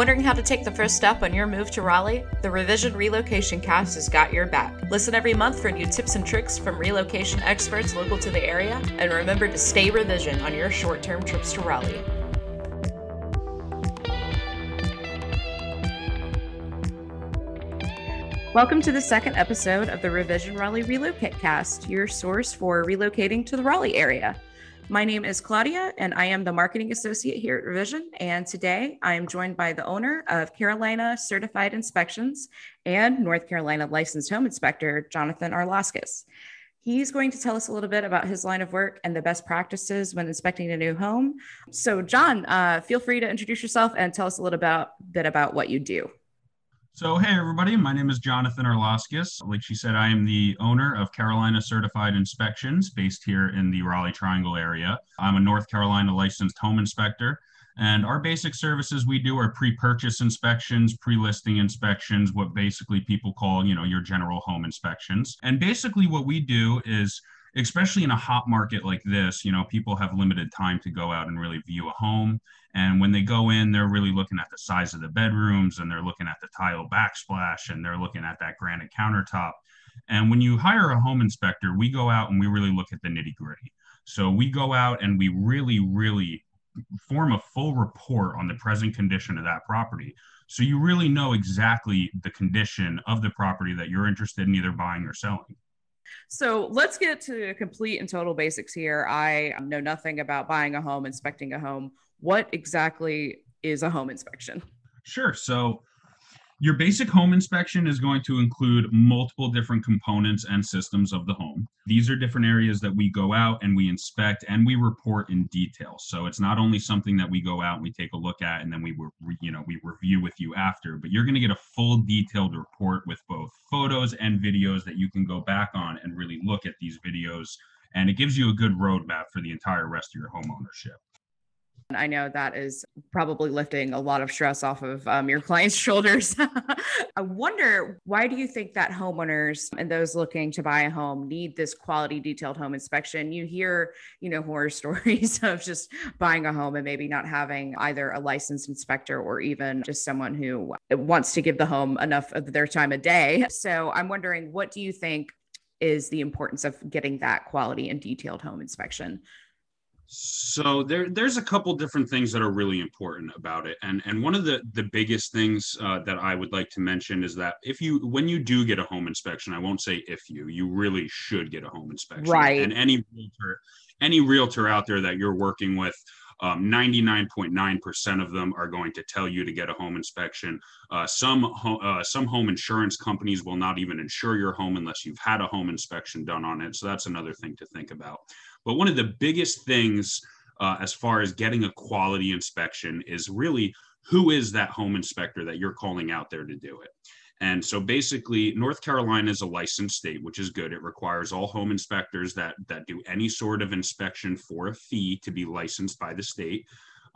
Wondering how to take the first step on your move to Raleigh? The Revision Relocation Cast has got your back. Listen every month for new tips and tricks from relocation experts local to the area, and remember to stay Revision on your short term trips to Raleigh. Welcome to the second episode of the Revision Raleigh Relocate Cast, your source for relocating to the Raleigh area. My name is Claudia, and I am the marketing associate here at Revision. And today I am joined by the owner of Carolina Certified Inspections and North Carolina Licensed Home Inspector, Jonathan Arlaskis. He's going to tell us a little bit about his line of work and the best practices when inspecting a new home. So, John, uh, feel free to introduce yourself and tell us a little about, bit about what you do. So, hey, everybody, my name is Jonathan Arlaskis. Like she said, I am the owner of Carolina Certified Inspections based here in the Raleigh Triangle area. I'm a North Carolina licensed home inspector. And our basic services we do are pre-purchase inspections, pre-listing inspections, what basically people call, you know, your general home inspections. And basically what we do is especially in a hot market like this, you know, people have limited time to go out and really view a home. And when they go in, they're really looking at the size of the bedrooms and they're looking at the tile backsplash and they're looking at that granite countertop. And when you hire a home inspector, we go out and we really look at the nitty gritty. So we go out and we really, really form a full report on the present condition of that property. So you really know exactly the condition of the property that you're interested in either buying or selling. So let's get to complete and total basics here. I know nothing about buying a home, inspecting a home. What exactly is a home inspection? Sure. So your basic home inspection is going to include multiple different components and systems of the home. These are different areas that we go out and we inspect and we report in detail. So it's not only something that we go out and we take a look at and then we you know we review with you after, but you're going to get a full detailed report with both photos and videos that you can go back on and really look at these videos and it gives you a good roadmap for the entire rest of your home ownership. I know that is probably lifting a lot of stress off of um, your client's shoulders. I wonder why do you think that homeowners and those looking to buy a home need this quality detailed home inspection? You hear, you know, horror stories of just buying a home and maybe not having either a licensed inspector or even just someone who wants to give the home enough of their time a day. So I'm wondering, what do you think is the importance of getting that quality and detailed home inspection? So there, there's a couple different things that are really important about it, and and one of the the biggest things uh, that I would like to mention is that if you when you do get a home inspection, I won't say if you, you really should get a home inspection, right? And any realtor, any realtor out there that you're working with, um, 99.9% of them are going to tell you to get a home inspection. Uh, some ho- uh, some home insurance companies will not even insure your home unless you've had a home inspection done on it. So that's another thing to think about. But one of the biggest things uh, as far as getting a quality inspection is really who is that home inspector that you're calling out there to do it. And so basically, North Carolina is a licensed state, which is good. It requires all home inspectors that that do any sort of inspection for a fee to be licensed by the state.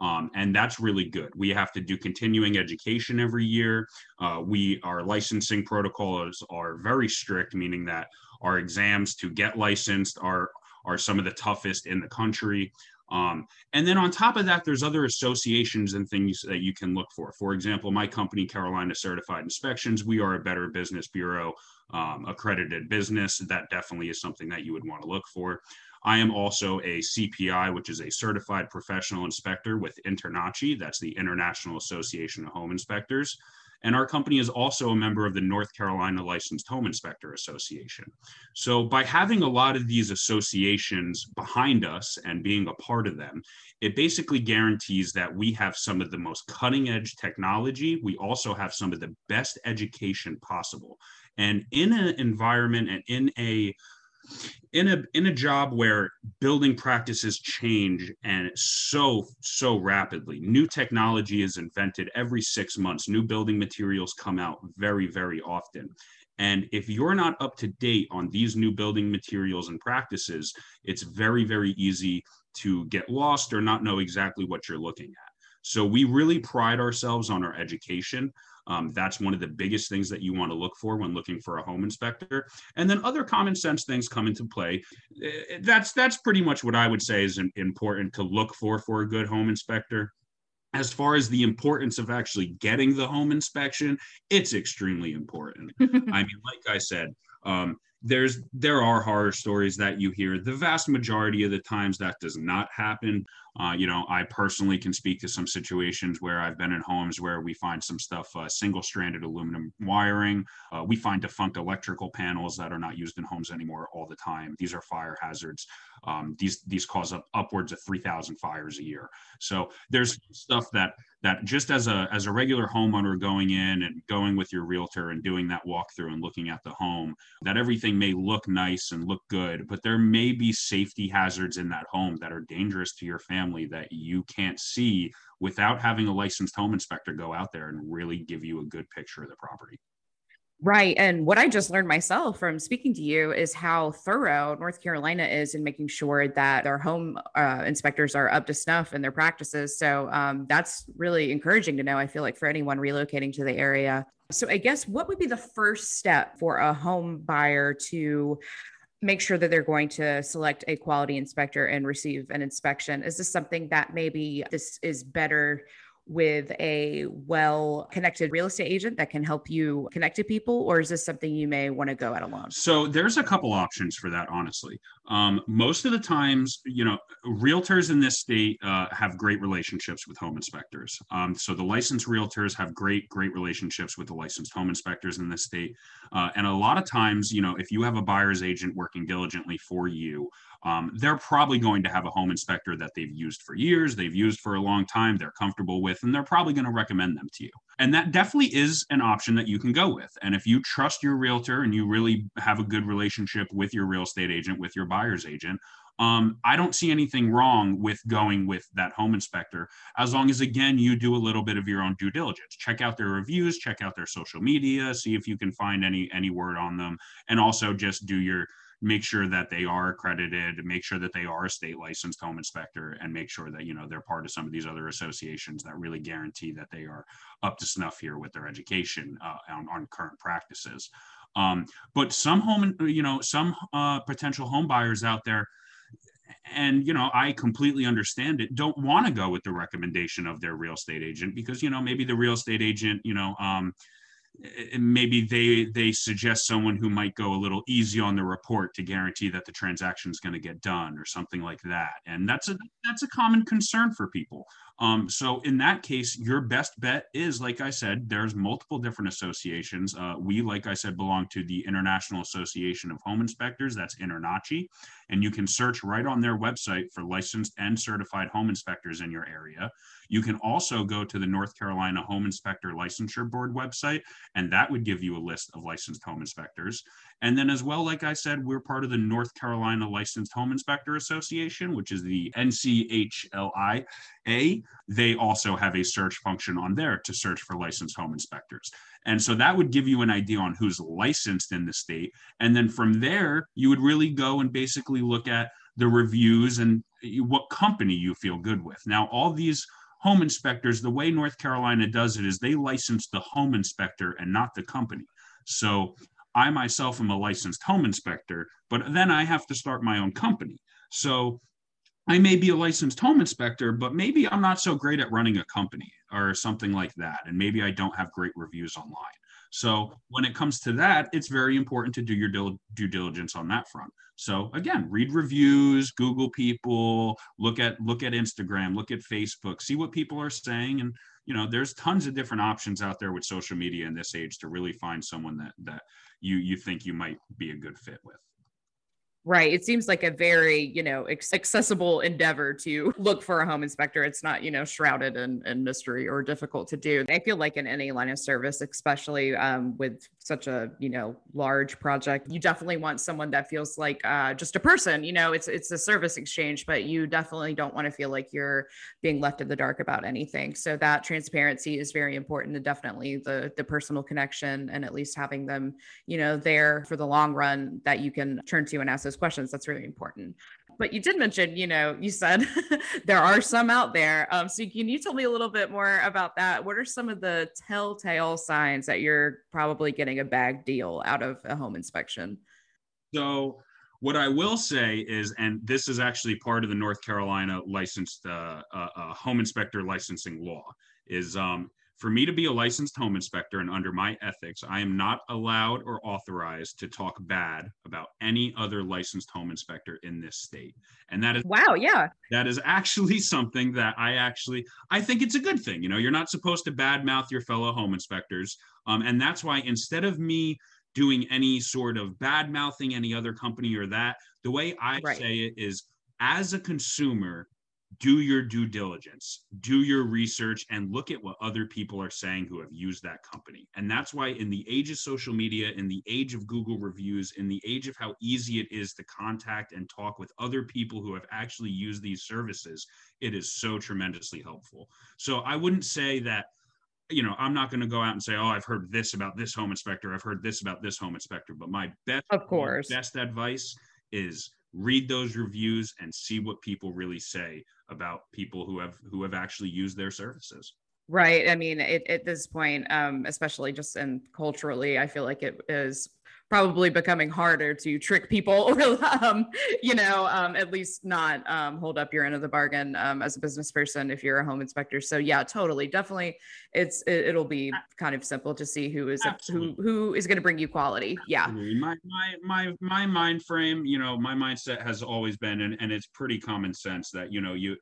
Um, and that's really good. We have to do continuing education every year. Uh, we our licensing protocols are very strict, meaning that our exams to get licensed are are some of the toughest in the country. Um, and then on top of that, there's other associations and things that you can look for. For example, my company, Carolina Certified Inspections, we are a Better Business Bureau um, accredited business. That definitely is something that you would want to look for. I am also a CPI, which is a certified professional inspector with InterNACHI. That's the International Association of Home Inspectors. And our company is also a member of the North Carolina Licensed Home Inspector Association. So, by having a lot of these associations behind us and being a part of them, it basically guarantees that we have some of the most cutting edge technology. We also have some of the best education possible. And in an environment and in a in a in a job where building practices change and so so rapidly. New technology is invented every 6 months. New building materials come out very very often. And if you're not up to date on these new building materials and practices it's very very easy to get lost or not know exactly what you're looking at. So we really pride ourselves on our education um, that's one of the biggest things that you want to look for when looking for a home inspector. And then other common sense things come into play. Eh, that's that's pretty much what I would say is important to look for for a good home inspector. as far as the importance of actually getting the home inspection, it's extremely important. I mean, like I said, um, there's there are horror stories that you hear. The vast majority of the times that does not happen. Uh, you know, I personally can speak to some situations where I've been in homes where we find some stuff, uh, single-stranded aluminum wiring. Uh, we find defunct electrical panels that are not used in homes anymore all the time. These are fire hazards. Um, these these cause up, upwards of 3,000 fires a year. So there's stuff that that just as a as a regular homeowner going in and going with your realtor and doing that walkthrough and looking at the home, that everything may look nice and look good, but there may be safety hazards in that home that are dangerous to your family that you can't see without having a licensed home inspector go out there and really give you a good picture of the property. Right. And what I just learned myself from speaking to you is how thorough North Carolina is in making sure that their home uh, inspectors are up to snuff in their practices. So um, that's really encouraging to know, I feel like, for anyone relocating to the area. So, I guess what would be the first step for a home buyer to make sure that they're going to select a quality inspector and receive an inspection? Is this something that maybe this is better? With a well connected real estate agent that can help you connect to people or is this something you may want to go at alone so there's a couple options for that honestly. Um, most of the times you know realtors in this state uh, have great relationships with home inspectors. Um, so the licensed realtors have great great relationships with the licensed home inspectors in this state. Uh, and a lot of times you know if you have a buyer's agent working diligently for you um, they're probably going to have a home inspector that they've used for years, they've used for a long time, they're comfortable with, and they're probably going to recommend them to you. And that definitely is an option that you can go with. And if you trust your realtor and you really have a good relationship with your real estate agent, with your buyer's agent, um, I don't see anything wrong with going with that home inspector as long as, again, you do a little bit of your own due diligence. Check out their reviews, check out their social media, see if you can find any any word on them, and also just do your make sure that they are accredited, make sure that they are a state licensed home inspector, and make sure that you know they're part of some of these other associations that really guarantee that they are up to snuff here with their education uh, on, on current practices. Um, but some home, you know, some uh, potential home buyers out there and you know i completely understand it don't want to go with the recommendation of their real estate agent because you know maybe the real estate agent you know um, maybe they they suggest someone who might go a little easy on the report to guarantee that the transaction is going to get done or something like that. And that's a that's a common concern for people um, so in that case your best bet is like i said there's multiple different associations uh, we like i said belong to the international association of home inspectors that's InterNACHI and you can search right on their website for licensed and certified home inspectors in your area you can also go to the North Carolina Home Inspector Licensure Board website, and that would give you a list of licensed home inspectors. And then, as well, like I said, we're part of the North Carolina Licensed Home Inspector Association, which is the NCHLIA. They also have a search function on there to search for licensed home inspectors. And so that would give you an idea on who's licensed in the state. And then from there, you would really go and basically look at the reviews and what company you feel good with. Now, all these home inspectors, the way North Carolina does it is they license the home inspector and not the company. So I myself am a licensed home inspector, but then I have to start my own company. So I may be a licensed home inspector, but maybe I'm not so great at running a company or something like that. And maybe I don't have great reviews online. So when it comes to that, it's very important to do your due diligence on that front. So again, read reviews, Google people, look at look at Instagram, look at Facebook, see what people are saying, and you know, there's tons of different options out there with social media in this age to really find someone that that you you think you might be a good fit with. Right. It seems like a very, you know, accessible endeavor to look for a home inspector. It's not, you know, shrouded in, in mystery or difficult to do. I feel like in any line of service, especially um, with such a, you know, large project, you definitely want someone that feels like uh, just a person. You know, it's it's a service exchange, but you definitely don't want to feel like you're being left in the dark about anything. So that transparency is very important, and definitely the the personal connection, and at least having them, you know, there for the long run that you can turn to and ask those questions. That's really important. But you did mention, you know, you said there are some out there. Um, so can you tell me a little bit more about that? What are some of the telltale signs that you're probably getting a bag deal out of a home inspection? So what I will say is, and this is actually part of the North Carolina licensed uh, uh, uh, home inspector licensing law, is um, for me to be a licensed home inspector and under my ethics, I am not allowed or authorized to talk bad about any other licensed home inspector in this state. And that is wow, yeah. That is actually something that I actually I think it's a good thing. You know, you're not supposed to badmouth your fellow home inspectors. Um, and that's why instead of me doing any sort of bad mouthing any other company or that, the way I right. say it is as a consumer, do your due diligence, do your research, and look at what other people are saying who have used that company. And that's why, in the age of social media, in the age of Google reviews, in the age of how easy it is to contact and talk with other people who have actually used these services, it is so tremendously helpful. So I wouldn't say that you know, I'm not going to go out and say, "Oh, I've heard this about this home inspector. I've heard this about this home inspector." But my best, of course, best advice is read those reviews and see what people really say about people who have who have actually used their services. Right. I mean it, at this point um, especially just in culturally i feel like it is probably becoming harder to trick people or um, you know um, at least not um, hold up your end of the bargain um, as a business person if you're a home inspector. So yeah totally. Definitely it's it, will be kind of simple to see who is who who is going to bring you quality. Yeah. My, my my my mind frame you know my mindset has always been and, and it's pretty common sense that you know you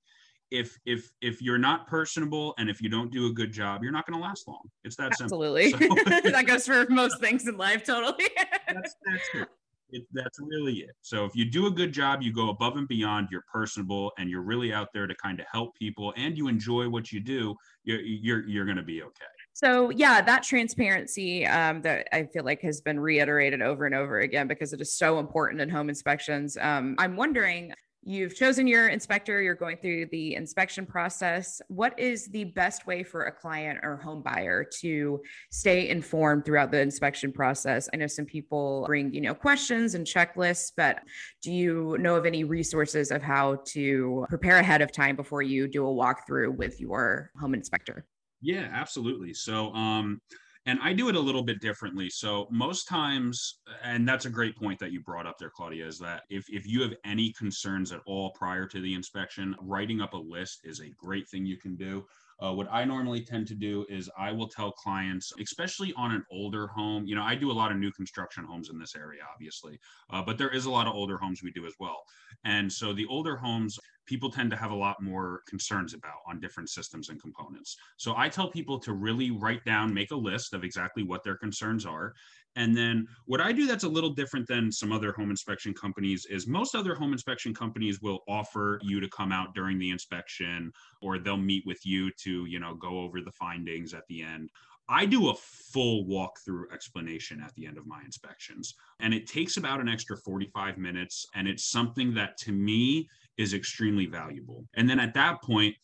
if if if you're not personable and if you don't do a good job, you're not going to last long. It's that Absolutely. simple. Absolutely. that goes for most things in life. Totally. that's, that's it. It, that's really it. So if you do a good job, you go above and beyond. You're personable, and you're really out there to kind of help people, and you enjoy what you do. You're you're, you're going to be okay. So yeah, that transparency um, that I feel like has been reiterated over and over again because it is so important in home inspections. Um, I'm wondering You've chosen your inspector, you're going through the inspection process. What is the best way for a client or home buyer to stay informed throughout the inspection process? I know some people bring, you know, questions and checklists, but do you know of any resources of how to prepare ahead of time before you do a walkthrough with your home inspector? Yeah, absolutely. So, um, and I do it a little bit differently. So most times, and that's a great point that you brought up there, Claudia, is that if, if you have any concerns at all prior to the inspection, writing up a list is a great thing you can do. Uh, what I normally tend to do is I will tell clients, especially on an older home, you know, I do a lot of new construction homes in this area, obviously, uh, but there is a lot of older homes we do as well. And so the older homes, people tend to have a lot more concerns about on different systems and components. So I tell people to really write down, make a list of exactly what their concerns are. And then what I do that's a little different than some other home inspection companies is most other home inspection companies will offer you to come out during the inspection or they'll meet with you to, you know, go over the findings at the end. I do a full walkthrough explanation at the end of my inspections, and it takes about an extra 45 minutes. And it's something that to me is extremely valuable. And then at that point,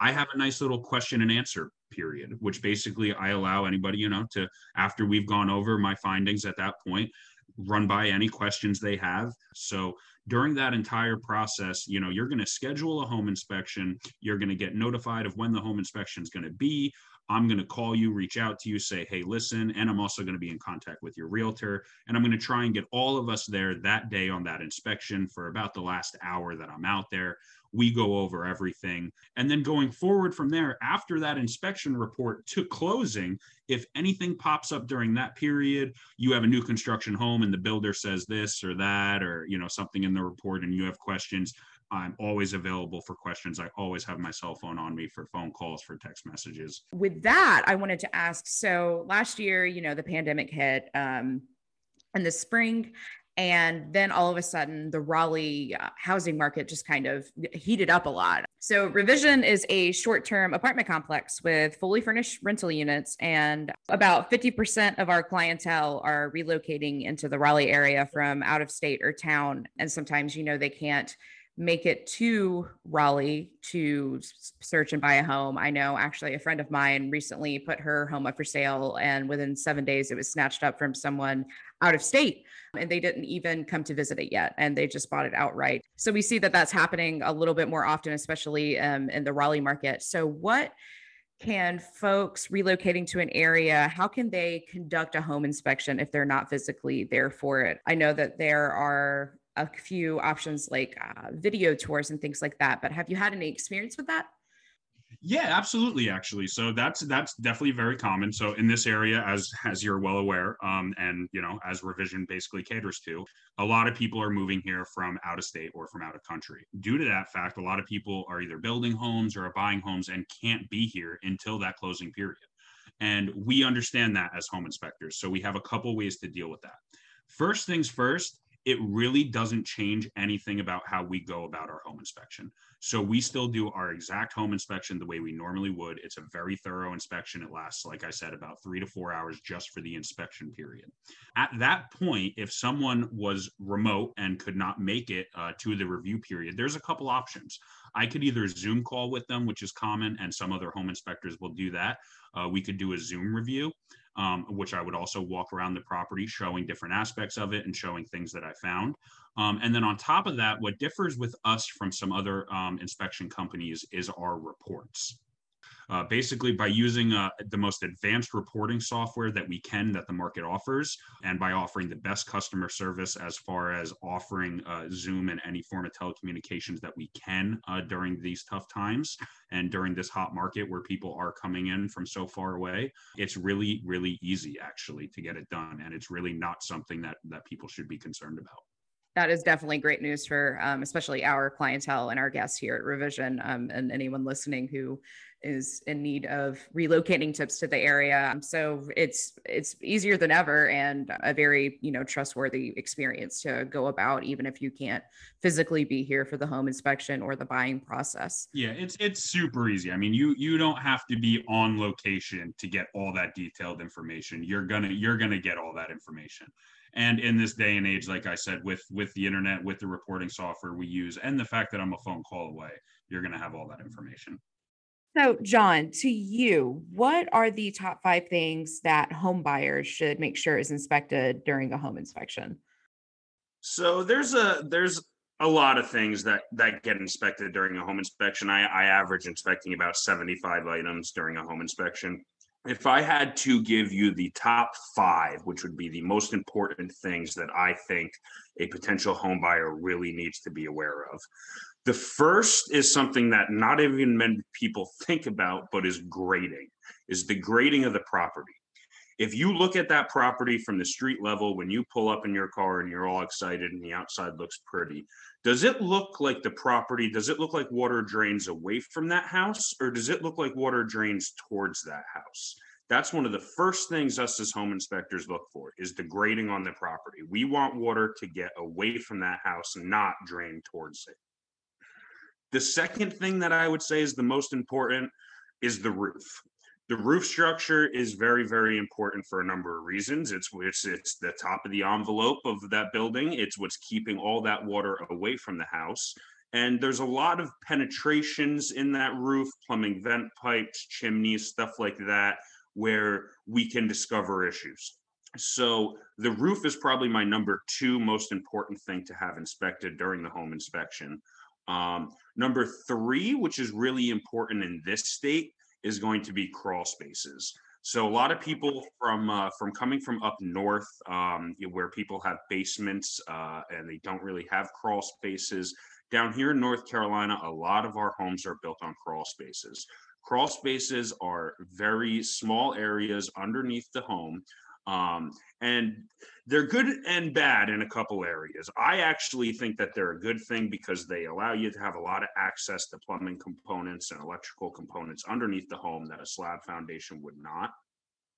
I have a nice little question and answer period, which basically I allow anybody, you know, to, after we've gone over my findings at that point, run by any questions they have. So during that entire process, you know, you're going to schedule a home inspection. You're going to get notified of when the home inspection is going to be. I'm going to call you, reach out to you, say, hey, listen. And I'm also going to be in contact with your realtor. And I'm going to try and get all of us there that day on that inspection for about the last hour that I'm out there. We go over everything. And then going forward from there, after that inspection report to closing, if anything pops up during that period, you have a new construction home and the builder says this or that, or, you know, something in the report and you have questions, I'm always available for questions. I always have my cell phone on me for phone calls, for text messages. With that, I wanted to ask so last year, you know, the pandemic hit um, in the spring. And then all of a sudden, the Raleigh uh, housing market just kind of heated up a lot. So, Revision is a short term apartment complex with fully furnished rental units, and about 50% of our clientele are relocating into the Raleigh area from out of state or town. And sometimes, you know, they can't make it to Raleigh to search and buy a home. I know actually a friend of mine recently put her home up for sale, and within seven days, it was snatched up from someone out of state. And they didn't even come to visit it yet, and they just bought it outright. So we see that that's happening a little bit more often, especially um, in the Raleigh market. So, what can folks relocating to an area how can they conduct a home inspection if they're not physically there for it i know that there are a few options like uh, video tours and things like that. But have you had any experience with that? Yeah, absolutely. Actually, so that's that's definitely very common. So in this area, as as you're well aware, um, and you know, as revision basically caters to, a lot of people are moving here from out of state or from out of country. Due to that fact, a lot of people are either building homes or are buying homes and can't be here until that closing period. And we understand that as home inspectors. So we have a couple ways to deal with that. First things first, it really doesn't change anything about how we go about our home inspection. So we still do our exact home inspection the way we normally would. It's a very thorough inspection. It lasts, like I said, about three to four hours just for the inspection period. At that point, if someone was remote and could not make it uh, to the review period, there's a couple options. I could either Zoom call with them, which is common, and some other home inspectors will do that. Uh, we could do a Zoom review um, which I would also walk around the property showing different aspects of it and showing things that I found. Um, and then on top of that, what differs with us from some other um, inspection companies is our reports uh, basically by using uh, the most advanced reporting software that we can that the market offers and by offering the best customer service as far as offering uh, zoom and any form of telecommunications that we can uh, during these tough times and during this hot market where people are coming in from so far away it's really really easy actually to get it done and it's really not something that that people should be concerned about that is definitely great news for um, especially our clientele and our guests here at revision um, and anyone listening who is in need of relocating tips to the area. So it's it's easier than ever and a very, you know, trustworthy experience to go about even if you can't physically be here for the home inspection or the buying process. Yeah, it's it's super easy. I mean, you you don't have to be on location to get all that detailed information. You're going to you're going to get all that information and in this day and age like i said with with the internet with the reporting software we use and the fact that i'm a phone call away you're going to have all that information so, John, to you, what are the top five things that home buyers should make sure is inspected during a home inspection? So there's a there's a lot of things that that get inspected during a home inspection. I, I average inspecting about 75 items during a home inspection. If I had to give you the top five, which would be the most important things that I think a potential home buyer really needs to be aware of, the first is something that not even many people think about, but is grading, is the grading of the property. If you look at that property from the street level, when you pull up in your car and you're all excited and the outside looks pretty, does it look like the property, does it look like water drains away from that house or does it look like water drains towards that house? That's one of the first things us as home inspectors look for is the grading on the property. We want water to get away from that house, not drain towards it. The second thing that I would say is the most important is the roof. The roof structure is very, very important for a number of reasons. It's it's it's the top of the envelope of that building. It's what's keeping all that water away from the house. And there's a lot of penetrations in that roof, plumbing vent pipes, chimneys, stuff like that, where we can discover issues. So the roof is probably my number two most important thing to have inspected during the home inspection. Um, number three, which is really important in this state, is going to be crawl spaces. So a lot of people from uh, from coming from up north, um, where people have basements uh, and they don't really have crawl spaces. Down here in North Carolina, a lot of our homes are built on crawl spaces. Crawl spaces are very small areas underneath the home um, and they're good and bad in a couple areas. I actually think that they're a good thing because they allow you to have a lot of access to plumbing components and electrical components underneath the home that a slab foundation would not.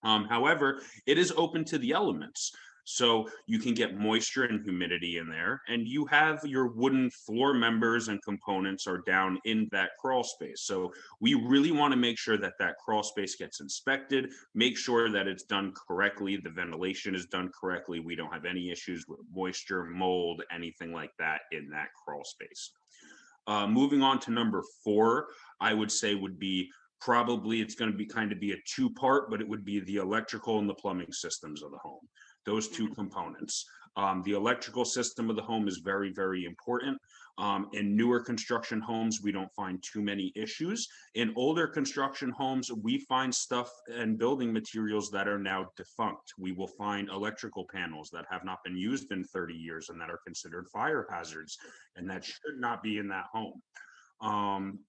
Um, however, it is open to the elements. So you can get moisture and humidity in there, and you have your wooden floor members and components are down in that crawl space. So we really want to make sure that that crawl space gets inspected, make sure that it's done correctly, the ventilation is done correctly. We don't have any issues with moisture, mold, anything like that in that crawl space. Uh, moving on to number four, I would say would be probably it's going to be kind of be a two part, but it would be the electrical and the plumbing systems of the home those two components. Um, the electrical system of the home is very, very important. Um, in newer construction homes, we don't find too many issues. In older construction homes, we find stuff and building materials that are now defunct. We will find electrical panels that have not been used in 30 years and that are considered fire hazards and that should not be in that home. Um,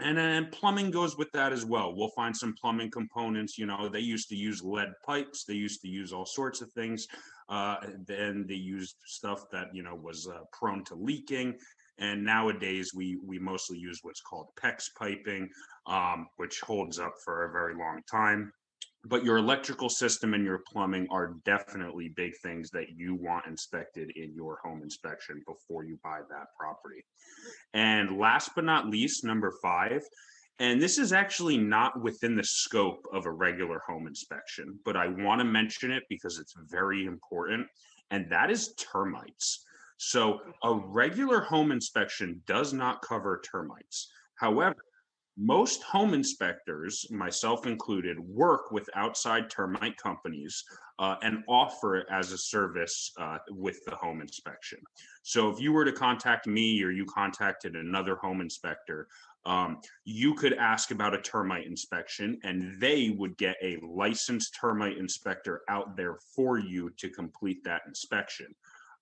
and then plumbing goes with that as well. We'll find some plumbing components. You know, they used to use lead pipes. They used to use all sorts of things. Uh, then they used stuff that you know was uh, prone to leaking. And nowadays we we mostly use what's called PEX piping, um, which holds up for a very long time but your electrical system and your plumbing are definitely big things that you want inspected in your home inspection before you buy that property. And last but not least, number five, and this is actually not within the scope of a regular home inspection, but I want to mention it because it's very important, and that is termites. So, a regular home inspection does not cover termites. However, most home inspectors, myself included, work with outside termite companies uh, and offer it as a service uh, with the home inspection. So if you were to contact me or you contacted another home inspector, um, you could ask about a termite inspection and they would get a licensed termite inspector out there for you to complete that inspection.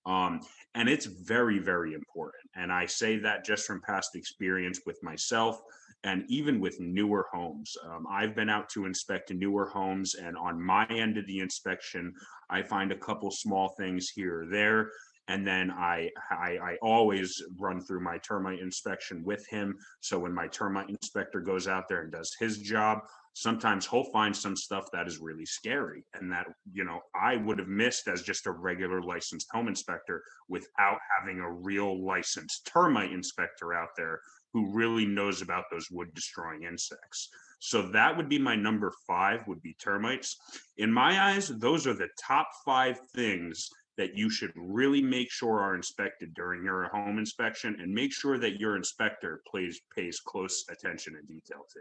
Um, and it's very, very important. And I say that just from past experience with myself and even with newer homes. Um, I've been out to inspect newer homes, and on my end of the inspection, I find a couple small things here or there. And then I, I, I always run through my termite inspection with him. So when my termite inspector goes out there and does his job, sometimes he'll find some stuff that is really scary and that you know i would have missed as just a regular licensed home inspector without having a real licensed termite inspector out there who really knows about those wood destroying insects. So that would be my number five would be termites. In my eyes, those are the top five things that you should really make sure are inspected during your home inspection and make sure that your inspector plays pays close attention and detail to.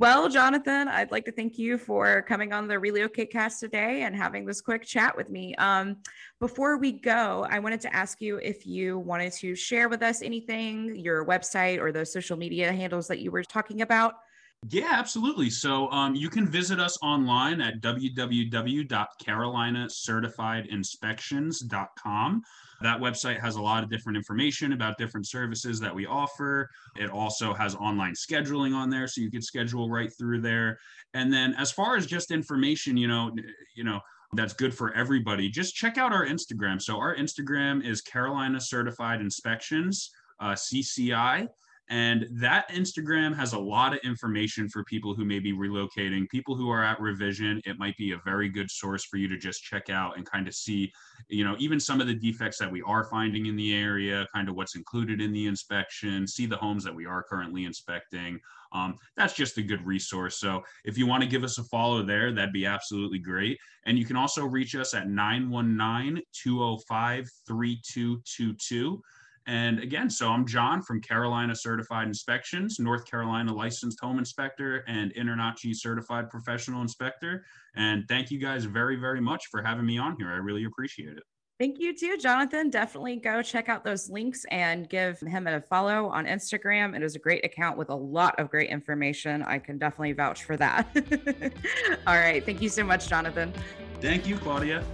Well, Jonathan, I'd like to thank you for coming on the Relocate Cast today and having this quick chat with me. Um, before we go, I wanted to ask you if you wanted to share with us anything, your website or those social media handles that you were talking about. Yeah, absolutely. So um, you can visit us online at www.carolinacertifiediginspections.com. That website has a lot of different information about different services that we offer. It also has online scheduling on there, so you can schedule right through there. And then as far as just information, you know, you know, that's good for everybody. Just check out our Instagram. So our Instagram is Carolina Certified Inspections, uh, CCI. And that Instagram has a lot of information for people who may be relocating, people who are at revision. It might be a very good source for you to just check out and kind of see, you know, even some of the defects that we are finding in the area, kind of what's included in the inspection, see the homes that we are currently inspecting. Um, that's just a good resource. So if you want to give us a follow there, that'd be absolutely great. And you can also reach us at 919 205 3222. And again, so I'm John from Carolina Certified Inspections, North Carolina licensed home inspector and InterNACHI certified professional inspector. And thank you guys very, very much for having me on here. I really appreciate it. Thank you too, Jonathan. Definitely go check out those links and give him a follow on Instagram. It is a great account with a lot of great information. I can definitely vouch for that. All right. Thank you so much, Jonathan. Thank you, Claudia.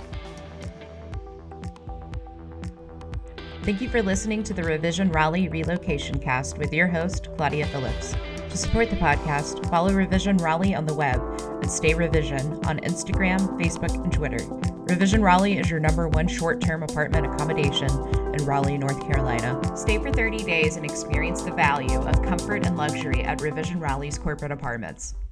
Thank you for listening to the Revision Raleigh Relocation Cast with your host, Claudia Phillips. To support the podcast, follow Revision Raleigh on the web at Stay Revision on Instagram, Facebook, and Twitter. Revision Raleigh is your number one short term apartment accommodation in Raleigh, North Carolina. Stay for 30 days and experience the value of comfort and luxury at Revision Raleigh's corporate apartments.